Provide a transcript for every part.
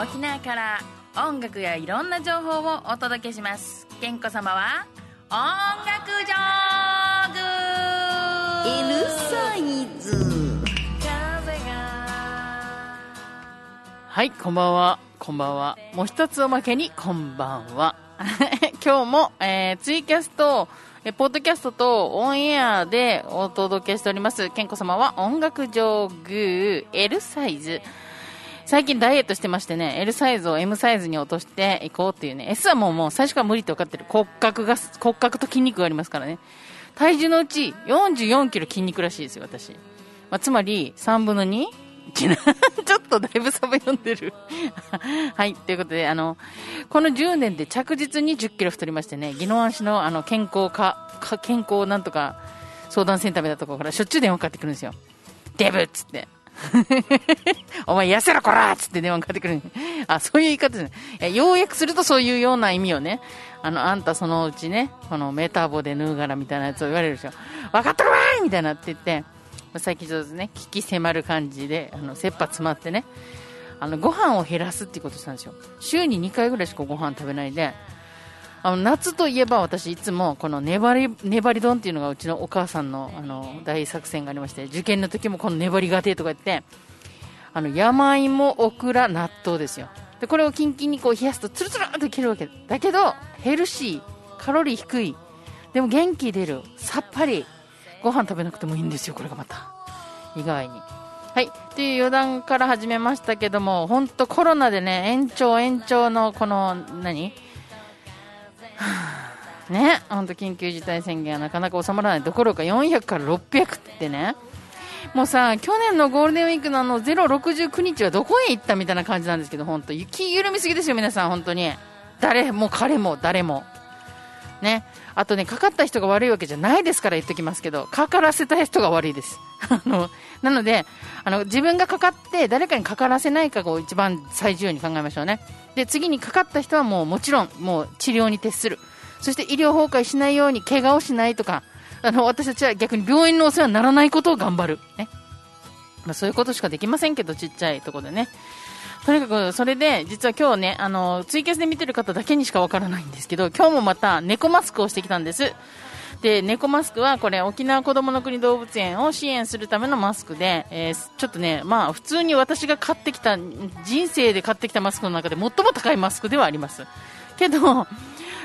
沖縄から音楽やいろんな情報をお届けします健子様は音楽ジョーグ L サイズはい、こんばんは。こんばんは。もう一つおまけに、こんばんは。今日も、えーツイキャスト、えーポッドキャストとオンエアでお届けしております。健子様は音楽上具 L サイズ。最近ダイエットしてましてね、L サイズを M サイズに落としていこうっていうね。S はもうもう最初から無理って分かってる。骨格が、骨格と筋肉がありますからね。体重のうち44キロ筋肉らしいですよ、私。まあ、つまり、3分の 2? ちょっとだいぶサバ読んでる。はい、ということで、あの、この10年で着実に10キロ太りましてね、宜野湾市のあの健康か、か健康なんとか相談センターみたいなところからしょっちゅう電話かかってくるんですよ。デブっつって。お前痩せろこらっつって電話かかってくる。あ、そういう言い方ですね。いや要約するとそういうような意味をね、あの、あんたそのうちね、このメタボでヌーガラみたいなやつを言われるでしょ。分かったかいみたいなって言って、最近ちょっとね、聞き迫る感じで、あの、切羽詰まってね、あの、ご飯を減らすっていうことしたんですよ。週に2回ぐらいしかご飯食べないで、あの、夏といえば私いつもこの粘り、粘り丼っていうのがうちのお母さんの、あの、大作戦がありまして、受験の時もこの粘りがてとか言って、あの、山芋、オクラ、納豆ですよ。で、これをキンキンにこう冷やすとツルツルっといけるわけ。だけど、ヘルシー、カロリー低い、でも元気出る、さっぱり、ご飯食べなくてもいいんですよ、これがまた。意外に。はい。っていう余談から始めましたけども、本当コロナでね、延長延長のこの、何？ね、本当緊急事態宣言はなかなか収まらないどころか400から600ってね、もうさ、去年のゴールデンウィークのあの069日はどこへ行ったみたいな感じなんですけど、本当雪緩みすぎですよ、皆さん、本当に。誰も彼も誰も。ね。あとね、かかった人が悪いわけじゃないですから言っときますけど、かからせた人が悪いです。あの、なので、あの、自分がかかって誰かにかからせないかを一番最重要に考えましょうね。で、次にかかった人はもうもちろん、もう治療に徹する。そして医療崩壊しないように怪我をしないとか、あの、私たちは逆に病院のお世話にならないことを頑張る。ね。まあ、そういうことしかできませんけど、ちっちゃいところでね。とにかく、それで、実は今日ね、あの、ツイキャスで見てる方だけにしかわからないんですけど、今日もまた猫マスクをしてきたんです。で、猫マスクはこれ、沖縄子供の国動物園を支援するためのマスクで、えーちょっとね、まあ、普通に私が買ってきた、人生で買ってきたマスクの中で最も高いマスクではあります。けど、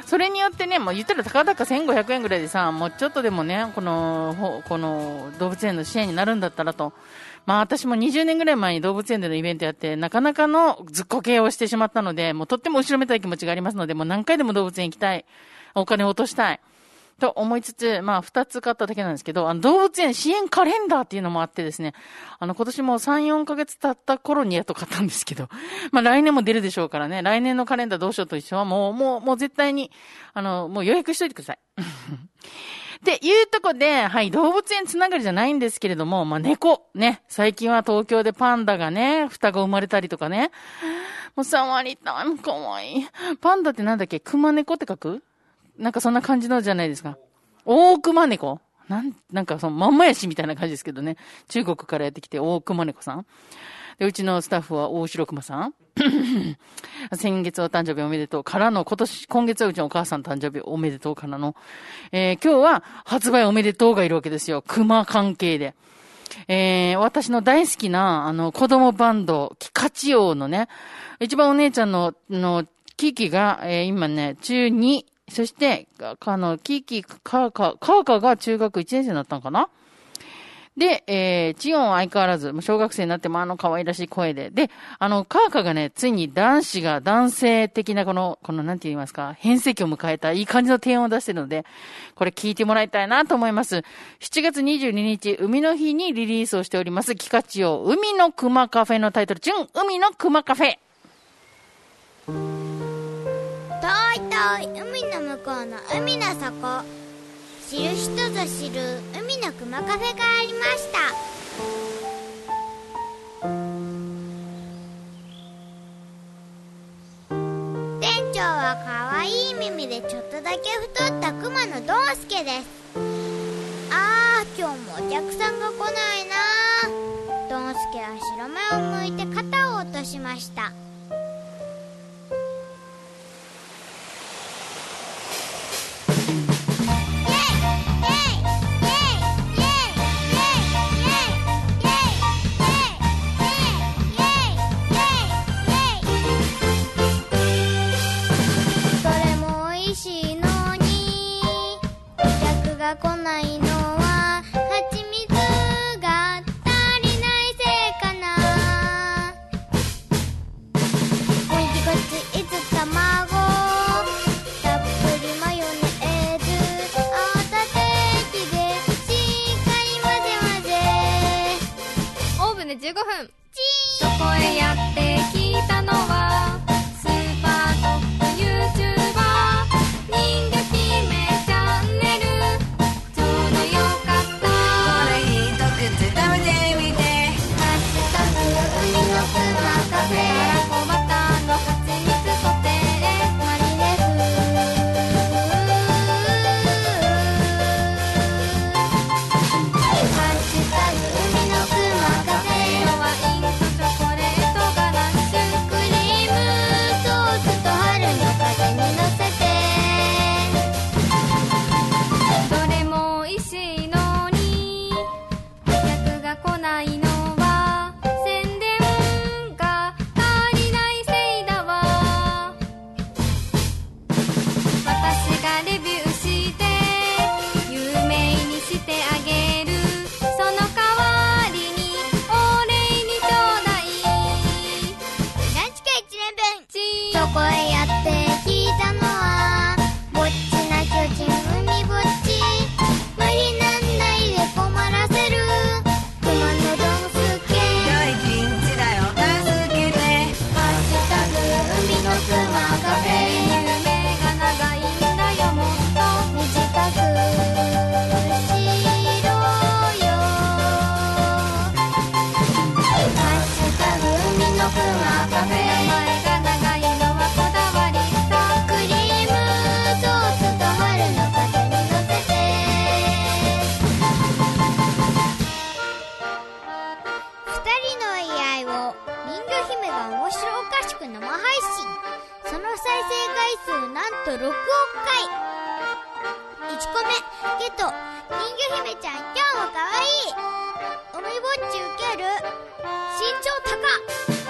それによってね、もう言ったらたかだか1500円ぐらいでさ、もうちょっとでもね、この、この動物園の支援になるんだったらと、まあ私も20年ぐらい前に動物園でのイベントやって、なかなかのずっこけをしてしまったので、もうとっても後ろめたい気持ちがありますので、もう何回でも動物園行きたい。お金を落としたい。と思いつつ、まあ、二つ買っただけなんですけど、あの、動物園支援カレンダーっていうのもあってですね、あの、今年も3、4ヶ月経った頃にやっと買ったんですけど、まあ、来年も出るでしょうからね、来年のカレンダーどうしようと一緒は、もう、もう、もう絶対に、あの、もう予約しといてください。っていうとこで、はい、動物園つながりじゃないんですけれども、まあ、猫、ね、最近は東京でパンダがね、双子生まれたりとかね、もう触りたい、もうかわいい。パンダってなんだっけ？熊猫って書く？なんかそんな感じのじゃないですか。大熊猫なん、なんかそのまんまやしみたいな感じですけどね。中国からやってきて大熊猫さん。で、うちのスタッフは大城熊さん。先月お誕生日おめでとうからの、今年、今月はうちのお母さん誕生日おめでとうからの、えー今日は発売おめでとうがいるわけですよ。熊関係で。えー、私の大好きな、あの、子供バンド、キカチオのね、一番お姉ちゃんの、の、キキが、えー今ね、中2、そして、あの、キーキー、カーカー、カーカーが中学1年生になったのかな？で、えー、チオン相変わらず、もう小学生になってもあの可愛らしい声で。で、あの、カーカーがね、ついに男子が男性的なこの、この、なんて言いますか、変声期を迎えたいい感じの提案を出してるので、これ聞いてもらいたいなと思います。7月22日、海の日にリリースをしております、キカチオ、海の熊カフェのタイトル、純海の熊カフェ。遠い海の向こうの海の底。知る人ぞ知る海の熊カフェがありました。店長はかわいい耳でちょっとだけ太った熊のドンスケです。あー今日もお客さんが来ないなドンスケは白目を向いて肩を落としました。15分。は面白おかしく生配信。その再生回数なんと6億回。1個目ゲット人魚姫ちゃん今日もかわい。い海ぼっち受ける。身長高っ。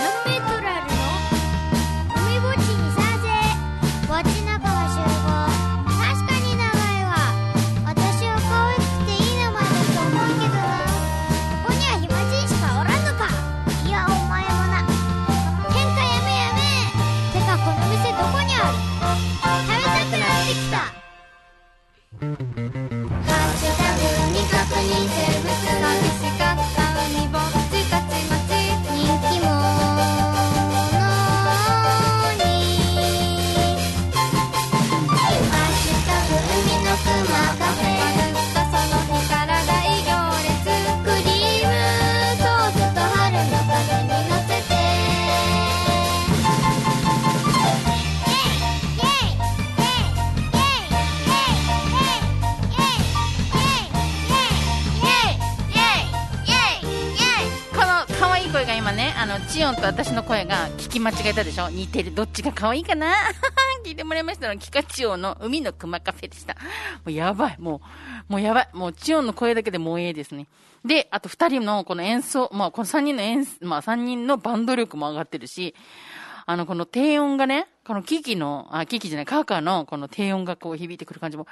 声が今ね、あの、チオンと私の声が聞き間違えたでしょ？似てる。どっちが可愛いかな？いてもらいましたのは、キカチオの海の熊カフェでした。もうやばい。もう、もうやばい。もうチオンの声だけでもええですね。で、あと二人のこの演奏、まあこの三人の演、まあ三人のバンド力も上がってるし、あの、この低音がね、このキキの、あ、キキじゃない、カーカーのこの低音がこう響いてくる感じも、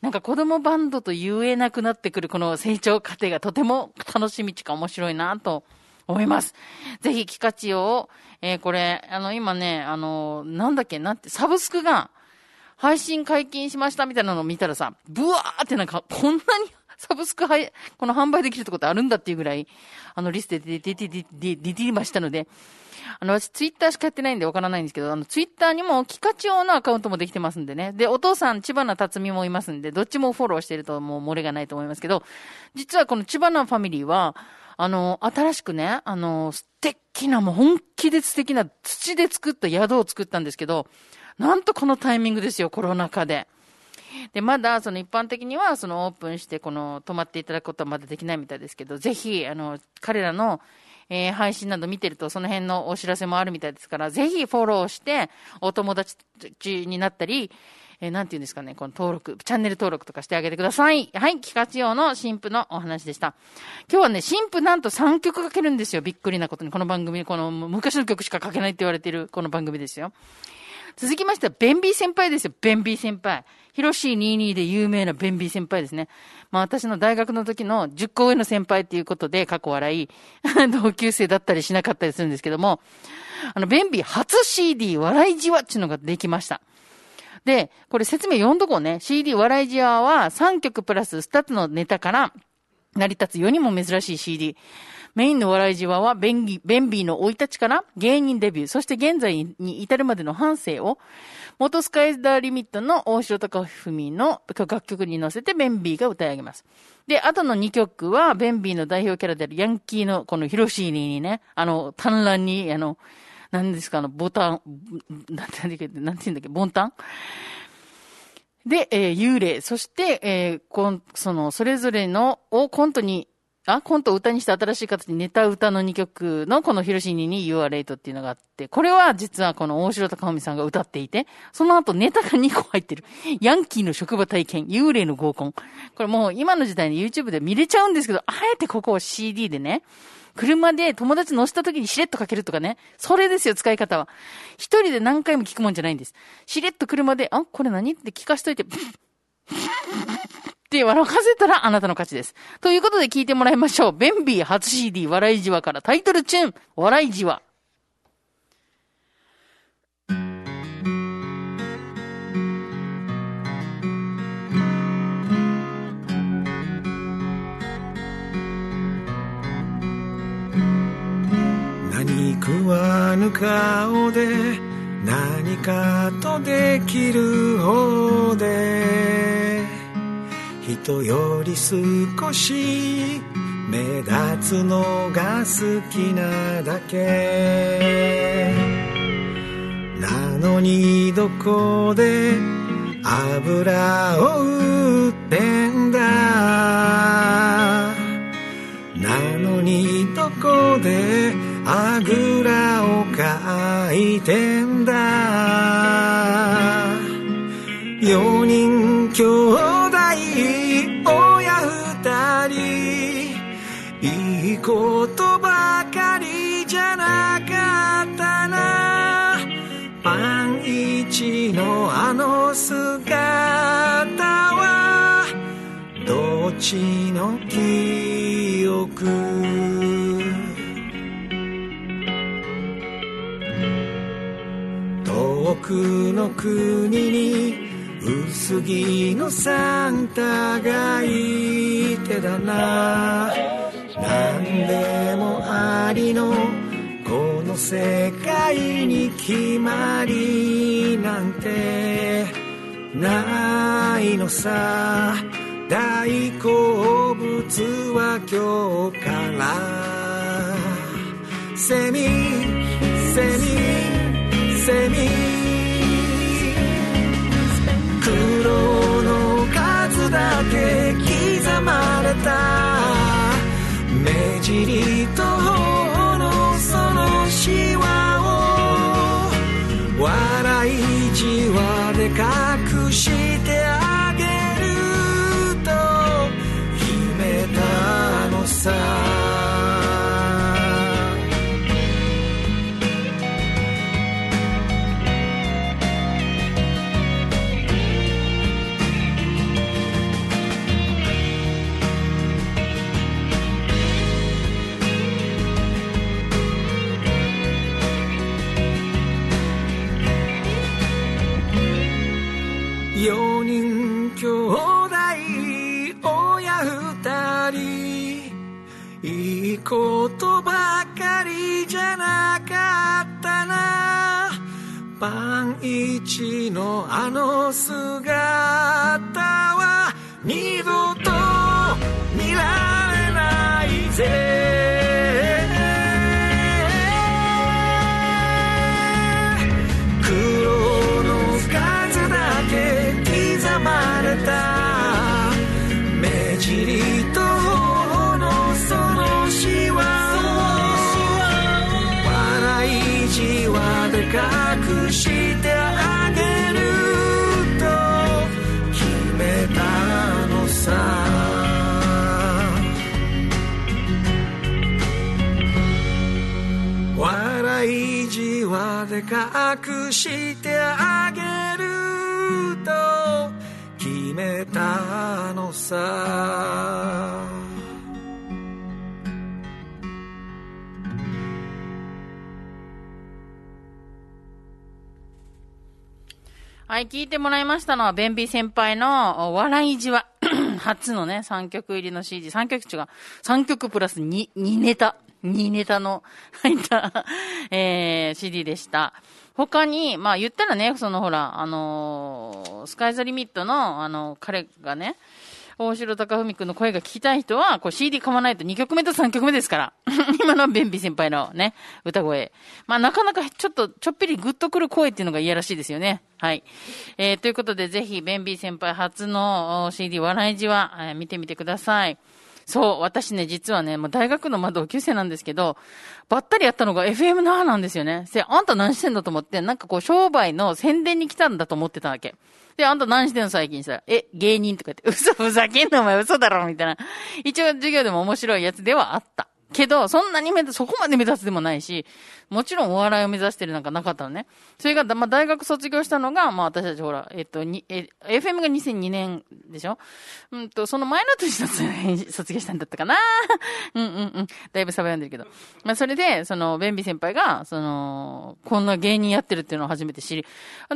なんか子供バンドと言えなくなってくるこの成長過程がとても楽しみちか面白いなと思います。ぜひ、キカチオを、えーこれ、あの、今ね、あの、なんだっけ、なんて、サブスクが配信解禁しましたみたいなのを見たらさ、ブワーってなんか、こんなに サブスクはい、この販売できるとこってあるんだっていうぐらい、あの、リストで出て、出て、出て、出てましたので、あの、私、ツイッターしかやってないんでわからないんですけど、あの、ツイッターにも、キカチオのアカウントもできてますんでね。で、お父さん、千葉な辰巳もいますんで、どっちもフォローしてるともう漏れがないと思いますけど、実はこの千葉なファミリーは、あの、新しくね、あの、素敵な、もう本気で素敵な土で作った宿を作ったんですけど、なんとこのタイミングですよ、コロナ禍で。で、まだ、その一般的には、そのオープンして、この、泊まっていただくことはまだできないみたいですけど、ぜひ、あの、彼らの、えー配信など見てると、その辺のお知らせもあるみたいですから、ぜひフォローして、お友達になったり、えーなんて言うんですかね、この登録、チャンネル登録とかしてあげてください。はい、企画用の新婦のお話でした。今日はね、新婦なんと3曲かけるんですよ。びっくりなことに。この番組、この昔の曲しかかけないって言われてる、この番組ですよ。続きましては、ベンビー先輩ですよ。ベンビー先輩。ヒロシー22で有名なベンビー先輩ですね。まあ私の大学の時の10個上の先輩っていうことで過去笑い、同級生だったりしなかったりするんですけども、あの、ベンビー初 CD 笑いじわっていうのができました。で、これ説明読んどこうね。CD 笑いじわは3曲プラス2つのネタから成り立つ世にも珍しい CD。メインの笑いじわは、ベンギベンビーの生い立ちから芸人デビュー、そして現在に至るまでの半生を、元スカイダーリミットの大城隆文の楽曲に乗せてベンビーが歌い上げます。で、後の2曲は、ベンビーの代表キャラであるヤンキーのこのヒロシーニにね、あの、単乱に、あの、何ですか、あの、ボタン、なんてなんて言うんだっけ、ボンタン？で、えー幽霊、そして、えーこん、その、それぞれの、をコントに、あ、コントを歌にした新しい形にネタ歌の2曲のこのヒロシニに You are late っていうのがあって、これは実はこの大城隆文さんが歌っていて、その後ネタが2個入ってる。ヤンキーの職場体験、幽霊の合コン。これもう今の時代に YouTube で見れちゃうんですけど、あえてここを CD でね、車で友達乗せた時にしれっとかけるとかね。それですよ、使い方は。一人で何回も聞くもんじゃないんです。しれっと車で、あ、これ何って聞かしといて、って笑かせたらあなたの勝ちです。ということで聞いてもらいましょう。ベンビー初 CD 笑いじわからタイトルチューン、笑いじわ。何食わぬ顔で何かとできる方で人より少し目立つのが好きなだけ。なのにどこで油を売ってんだ。なのにどこであぐて遠くの国に薄着のサンタがいてだな。何でもありのこの世界に決まりなんて。ないのさ。大好物は今日から。セミセミセミ。りと頬のそのしわを笑いじわで隠してあげると決めたのさ。のあの姿わで隠してあげると決めたのさはい、聞いてもらいましたのは、ベンビー先輩の笑いじわ。初のね、3曲入りの CD、3曲違う、3曲プラス 2, 2ネタ、2ネタの 入った、えー、CD でした。他に、まあ言ったらね、そのほら、あのースカイザリミットの、あの彼がね、大城隆文くんの声が聞きたい人は、こう CD 買わないと2曲目と3曲目ですから。今のはベンビー先輩のね、歌声。まあなかなかちょっと、ちょっぴりグッとくる声っていうのが嫌らしいですよね。はい。えー、ということでぜひ、ベンビー先輩初の CD 笑いじは、えー見てみてください。そう、私ね、実はね、もう大学のまあ同級生なんですけど、ばったりやったのが FM ななんですよね。せ、あんた何してんだと思って、なんかこう商売の宣伝に来たんだと思ってたわけ。で、あんた何してんの最近さ、え、芸人とか言って、嘘ふざけんなお前嘘だろみたいな。一応授業でも面白いやつではあった。けど、そんなに目立そこまで目立つでもないし、もちろんお笑いを目指してるなんかなかったのね。それが、まあ、大学卒業したのが、まあ、私たちほら、えっと、に、え、FM が2002年でしょ？うんと、その前の年卒業したんだったかな うんうんうん。だいぶサバ読んでるけど。まあ、それで、その、ベンビ先輩が、その、こんな芸人やってるっていうのを初めて知り、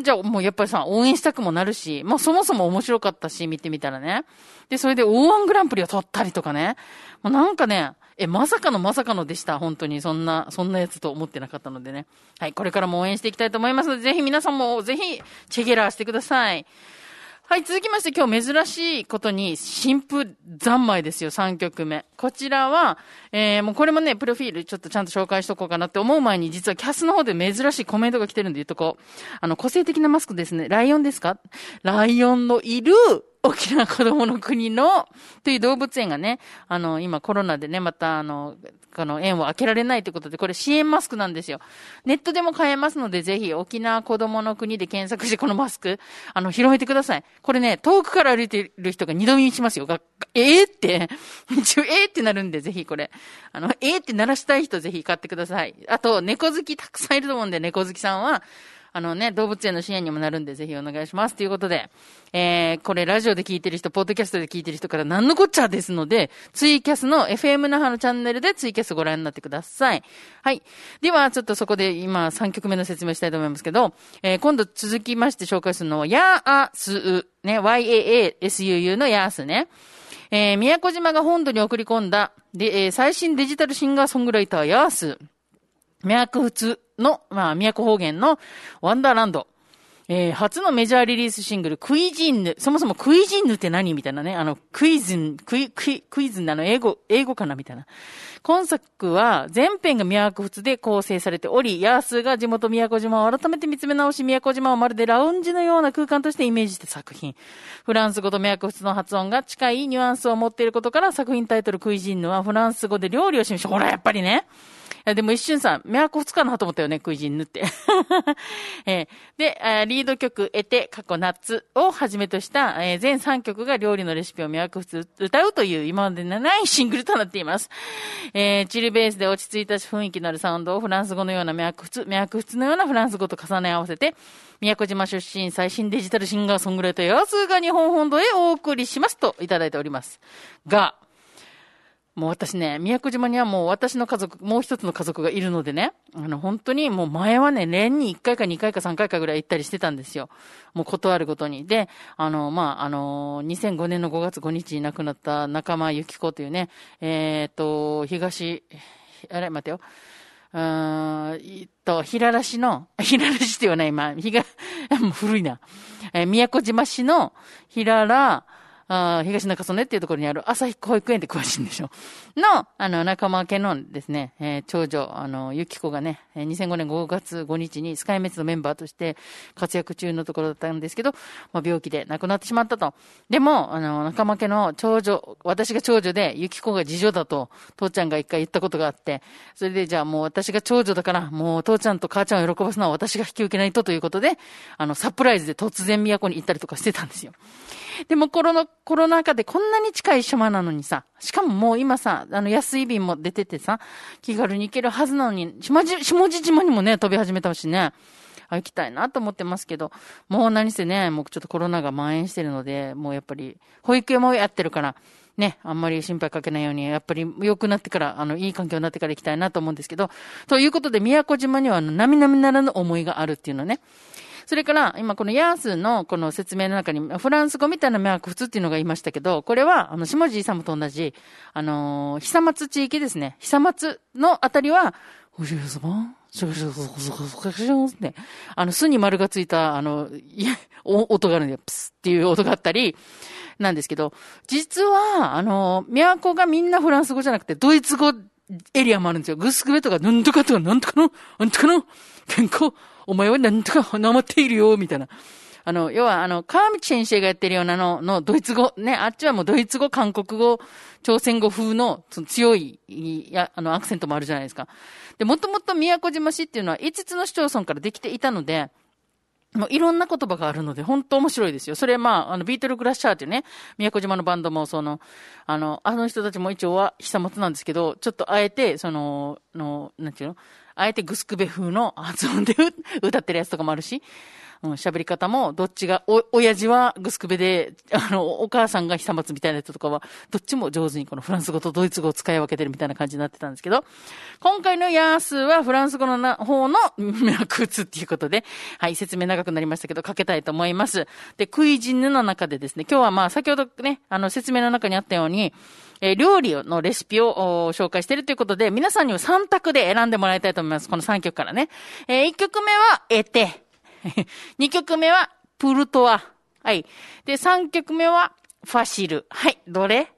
じゃあもうやっぱりさ、応援したくもなるし、まあ、そもそも面白かったし、見てみたらね。で、それで O1 グランプリを取ったりとかね。もうなんかね、え、まさかのまさかのでした。本当に。そんな、そんなやつと思ってなかったのでね。はい。これからも応援していきたいと思いますので、ぜひ皆さんも、ぜひ、チェゲラーしてください。はい、続きまして今日珍しいことに、新婦三昧ですよ、3曲目。こちらは、えー、もうこれもね、プロフィールちょっとちゃんと紹介しとこうかなって思う前に、実はキャスの方で珍しいコメントが来てるんで言っとこう。あの、個性的なマスクですね。ライオンですか？ライオンのいる、沖縄子供の国の、という動物園がね、あの、今コロナでね、またあの、この園を開けられないということで、これ支援マスクなんですよ。ネットでも買えますので、ぜひ沖縄子供の国で検索してこのマスク、あの、広めてください。これね、遠くから歩いてる人が二度見しますよ。がえー、って、一応えー、ってなるんで、ぜひこれ。あの、えー、って鳴らしたい人ぜひ買ってください。あと、猫好きたくさんいると思うんで、猫好きさんは、あのね、動物園の支援にもなるんで、ぜひお願いします。ということで、えー、これラジオで聞いてる人、ポッドキャストで聞いてる人から何のこっちゃですので、ツイキャスの FM 那覇のチャンネルでツイキャスご覧になってください。はい。では、ちょっとそこで今3曲目の説明したいと思いますけど、えー、今度続きまして紹介するのは、ヤーアス、ね、YAASUU のヤースね。えー、宮古島が本土に送り込んだ、で、えー、最新デジタルシンガーソングライターヤース。宮古仏の、まあ、宮古方言のワンダーランド。えー、初のメジャーリリースシングル、クイジンヌ。そもそもクイジンヌって何みたいなね。あの、クイズン、クイ、クイ、クイズンあの、英語、英語かなみたいな。今作は、全編が宮古仏で構成されており、ヤースが地元宮古島を改めて見つめ直し、宮古島をまるでラウンジのような空間としてイメージした作品。フランス語と宮古仏の発音が近いニュアンスを持っていることから、作品タイトルクイジンヌはフランス語で料理を示し、ほら、やっぱりね。いやでも一瞬さ、宮古二日なと思ったよね、クイジンヌって。えーで、えリード曲、エテ、過去夏をはじめとした、えー全3曲が料理のレシピを宮古普歌うという今までにないシングルとなっています。えーチルベースで落ち着いた雰囲気のあるサウンドをフランス語のような宮古普通、宮古普通のようなフランス語と重ね合わせて、宮古島出身最新デジタルシンガーソングライターヤスが日本本土へお送りしますといただいております。が、もう私ね、宮古島にはもう私の家族、もう一つの家族がいるのでね、あの本当にもう前はね、年に1回か2回か3回かぐらい行ったりしてたんですよ。もう断るごとに。で、あの、まあ、あの、2005年の5月5日に亡くなった仲間由紀子というね、えっ、と、東、あれ、待ってよ。うーん、えっと、平良市の、平良市って言わない、今、ひが、もう古いな。えー宮古島市の平良、あ東中曽根っていうところにある朝日保育園って詳しいんでしょ。の、あの、仲間家のですね、えー長女、あの、ゆき子がね、2005年5月5日にスカイメッツのメンバーとして活躍中のところだったんですけど、まあ、病気で亡くなってしまったと。でも、あの、仲間家の長女、私が長女で、ゆき子が次女だと、父ちゃんが一回言ったことがあって、それで、じゃあもう私が長女だから、もう父ちゃんと母ちゃんを喜ばすのは私が引き受けないとということで、あの、サプライズで突然都に行ったりとかしてたんですよ。でもコロナ、コロナ禍でこんなに近い島なのにさ、しかももう今さ、あの安い便も出ててさ、気軽に行けるはずなのに、下地、下地島にもね、飛び始めたしね、あ行きたいなと思ってますけど、もう何せね、もうちょっとコロナが蔓延してるので、もうやっぱり、保育園もやってるから、ね、あんまり心配かけないように、やっぱり良くなってから、あの、いい環境になってから行きたいなと思うんですけど、ということで、宮古島には、あの、並々ならぬ思いがあるっていうのね。それから、今このヤースのこの説明の中に、フランス語みたいな脈普通っていうのが言いましたけど、これは、あの、下地勇と同じ、あのー久松地域ですね。久松のあたりは、おじいさま、シャカシャカシャカシャカシャカシャカって、あの、巣に丸がついた、あの、いや、お音があるんで、プスっていう音があったり、なんですけど、実は、あの、都がみんなフランス語じゃなくて、ドイツ語エリアもあるんですよ。グスクベとか、なんとかとか、なんとかの、なんとかの、健康、お前はなんとかなまっているよ、みたいな。あの、要は、あの、川道先生がやってるようなの、の、ドイツ語、ね、あっちはもうドイツ語、韓国語、朝鮮語風の、その強い、いや、あの、アクセントもあるじゃないですか。で、もともと宮古島市っていうのは5つの市町村からできていたので、もういろんな言葉があるので、本当面白いですよ。それまあ、あの、ビートルクラッシャーっていうね、宮古島のバンドも、その、あの、あの人たちも一応は久松なんですけど、ちょっとあえて、その、の、なんていうの？あえてグスクベ風の発音で歌ってるやつとかもあるし、うん、喋り方も、どっちが、お、親父はグスクベで、あの、お母さんが久松みたいな人とかは、どっちも上手にこのフランス語とドイツ語を使い分けてるみたいな感じになってたんですけど、今回のヤースはフランス語のな方の脈打っていうことで、はい、説明長くなりましたけど、かけたいと思います。で、クイジンヌの中でですね、今日はまあ、先ほどね、あの、説明の中にあったように、えー料理のレシピを紹介しているということで、皆さんには3択で選んでもらいたいと思います。この3曲からね。え1曲目は、エテ。2曲目は、プルトワ。はい。で、3曲目は、ファシル。はい。どれ？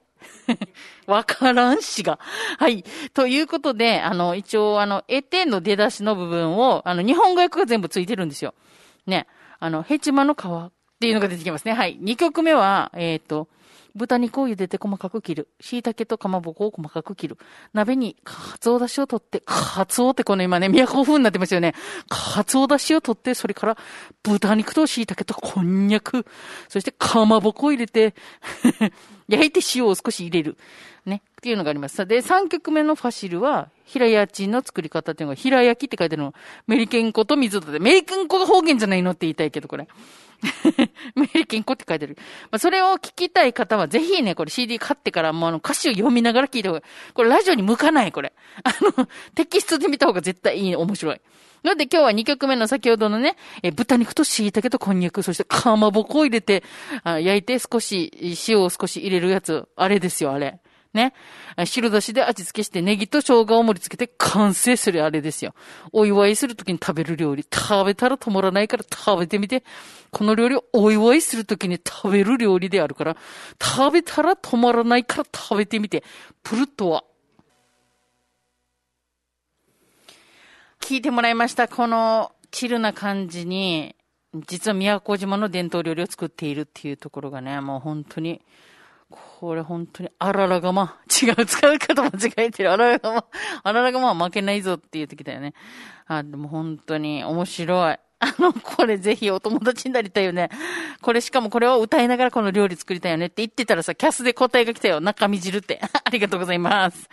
わからんしが。はい。ということで、あの、一応、あの、エテの出だしの部分を、あの、日本語訳が全部ついてるんですよ。ね。あの、ヘチマの皮っていうのが出てきますね。はい。2曲目は、えっ、と、豚肉を茹でて細かく切る。椎茸とかまぼこを細かく切る。鍋にかつおだしを取って、かつおってこの今ね、都風になってますよね。かつおだしを取って、それから豚肉と椎茸とこんにゃく、そしてかまぼこを入れて、焼いて塩を少し入れる。ね。っていうのがあります。で、3曲目のファシルは、平屋賃の作り方っていうのが、平焼きって書いてあるの。メリケン粉と水とで、メリケン粉が方言じゃないのって言いたいけど、これ。メリケン粉って書いてる。まあ、それを聞きたい方は、ぜひね、これ CD 買ってから、もうあの歌詞を読みながら聞いた方が、これラジオに向かない、これ。あの、テキストで見た方が絶対いい、面白い。なので今日は2曲目の先ほどのね、え豚肉と椎茸とこんにゃく、そしてかまぼこを入れて、あ焼いて少し、塩を少し入れるやつ、あれですよ、あれ。ね。白だしで味付けしてネギと生姜を盛り付けて完成するあれですよ。お祝いするときに食べる料理。食べたら止まらないから食べてみて。この料理をお祝いするときに食べる料理であるから、食べたら止まらないから食べてみて。プルトは。聞いてもらいました。このチルな感じに、実は宮古島の伝統料理を作っているっていうところがね、もう本当に、これ本当に、あららがま。違う、使う方間違えてる。あららがま。あららがま負けないぞって言ってきたよね。あ、でも本当に面白い。あの、これぜひお友達になりたいよね。これしかもこれを歌いながらこの料理作りたいよねって言ってたらさ、キャスで答えが来たよ。中身汁って。ありがとうございます。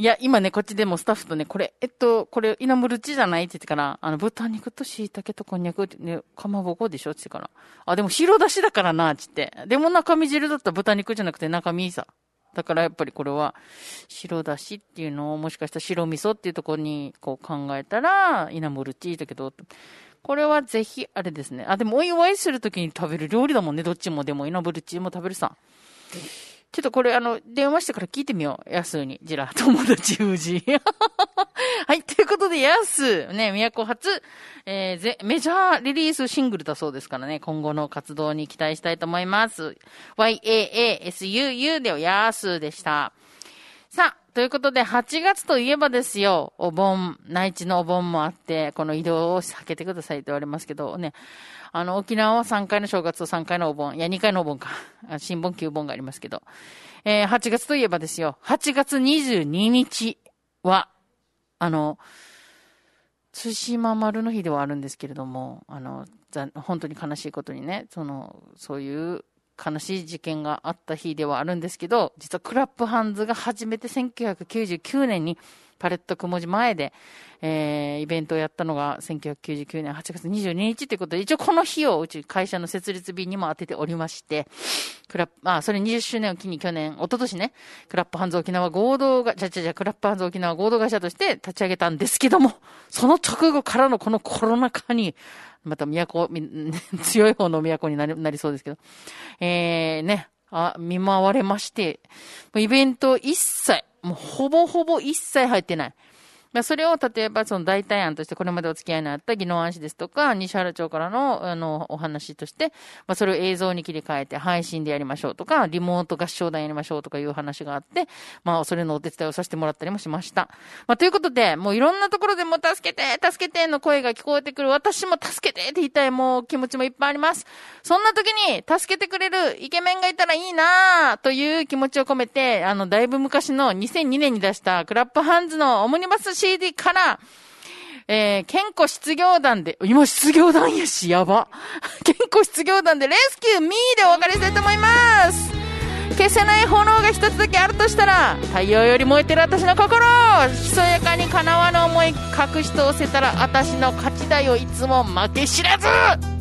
いや、今ね、こっちでもスタッフとね、これ、えっと、これ、稲ムルチじゃないって言ってから、あの、豚肉と椎茸とこんにゃくって、ね、かまぼこでしょ？って言ってから。あ、でも白だしだからな、つって。でも中身汁だったら豚肉じゃなくて中身さ。だからやっぱりこれは、白だしっていうのを、もしかしたら白味噌っていうところに、こう考えたら、稲ムルチだけど、これはぜひ、あれですね。あ、でもお祝いするときに食べる料理だもんね、どっちも。でも、稲ムルチも食べるさ。ちょっとこれ、あの、電話してから聞いてみよう。やすに。ジラ、友達封じ。はい、ということで、やす、ね、都初、えーぜ、メジャーリリースシングルだそうですからね、今後の活動に期待したいと思います。YAASUU でやすでした。さあ、ということで、8月といえばですよ、お盆、内地のお盆もあって、この移動を避けてくださいと言われますけどね、あの、沖縄は3回の正月と3回のお盆、いや、2回のお盆か。新盆、旧盆がありますけど。えー8月といえばですよ、8月22日は、あの、対馬丸の日ではあるんですけれども、あの、本当に悲しいことにね、その、そういう悲しい事件があった日ではあるんですけど、実はクラップハンズが初めて1999年にパレットくもじ前で、えー、イベントをやったのが1999年8月22日ということで、一応この日をうち会社の設立日にも当てておりまして、クラップ、まあ、それ20周年を機に去年、一昨年ね、クラップハンズ沖縄合同が、じゃじゃじゃ、クラップハンズ沖縄合同会社として立ち上げたんですけども、その直後からのこのコロナ禍に、また都、強い方の都になりなりそうですけど、えー、ね、あ、見舞われまして、イベント一切、もうほぼほぼ一切入ってない。まあ、それを例えばその代替案としてこれまでお付き合いのあった技能暗視ですとか、西原町からのあのお話として、まあ、それを映像に切り替えて配信でやりましょうとか、リモート合唱団やりましょうとかいう話があって、まあそれのお手伝いをさせてもらったりもしました。まあということで、もういろんなところでも助けて、助けての声が聞こえてくる。私も助けてって言いたいもう気持ちもいっぱいあります。そんな時に助けてくれるイケメンがいたらいいなという気持ちを込めて、あの、だいぶ昔の2002年に出したクラップハンズのオムニバス CD から、えー、健康失業団で、今失業団やし、やば。健康失業団でレスキューミーでお別れしたいと思います。消せない炎が一つだけあるとしたら、太陽より燃えてる私の心ひそやかに叶わぬ思い隠し通せたら、私の勝ちだよ、いつも負け知らず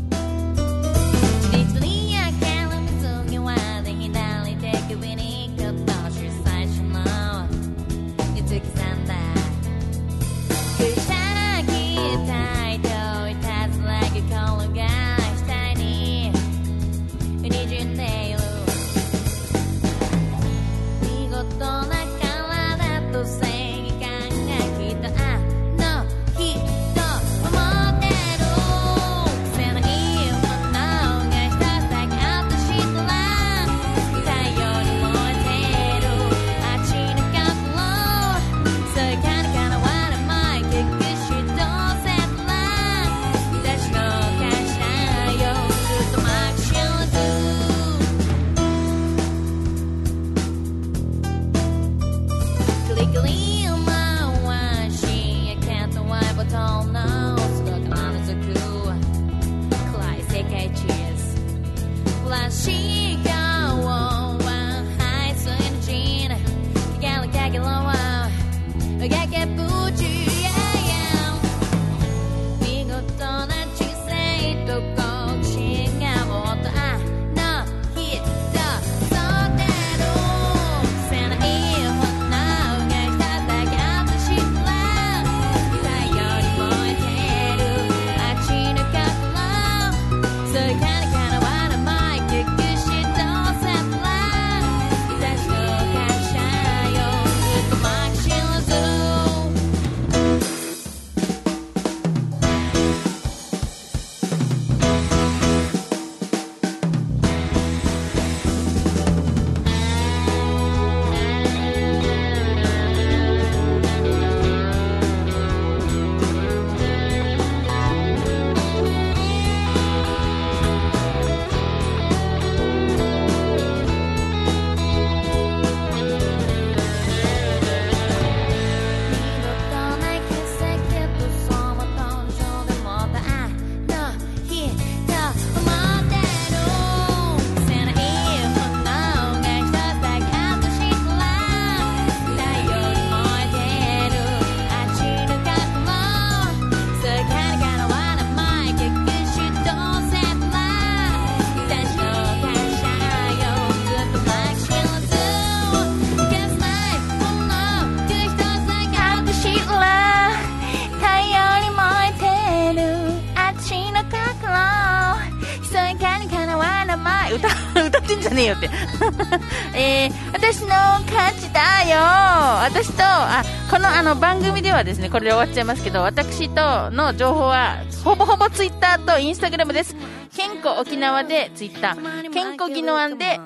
の番組ではですね、これで終わっちゃいますけど、私との情報は、ほぼほぼツイッターとインスタグラムです。健康沖縄でツイッター、健康技能案で、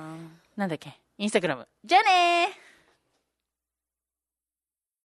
なんだっけ、インスタグラム。じゃあねー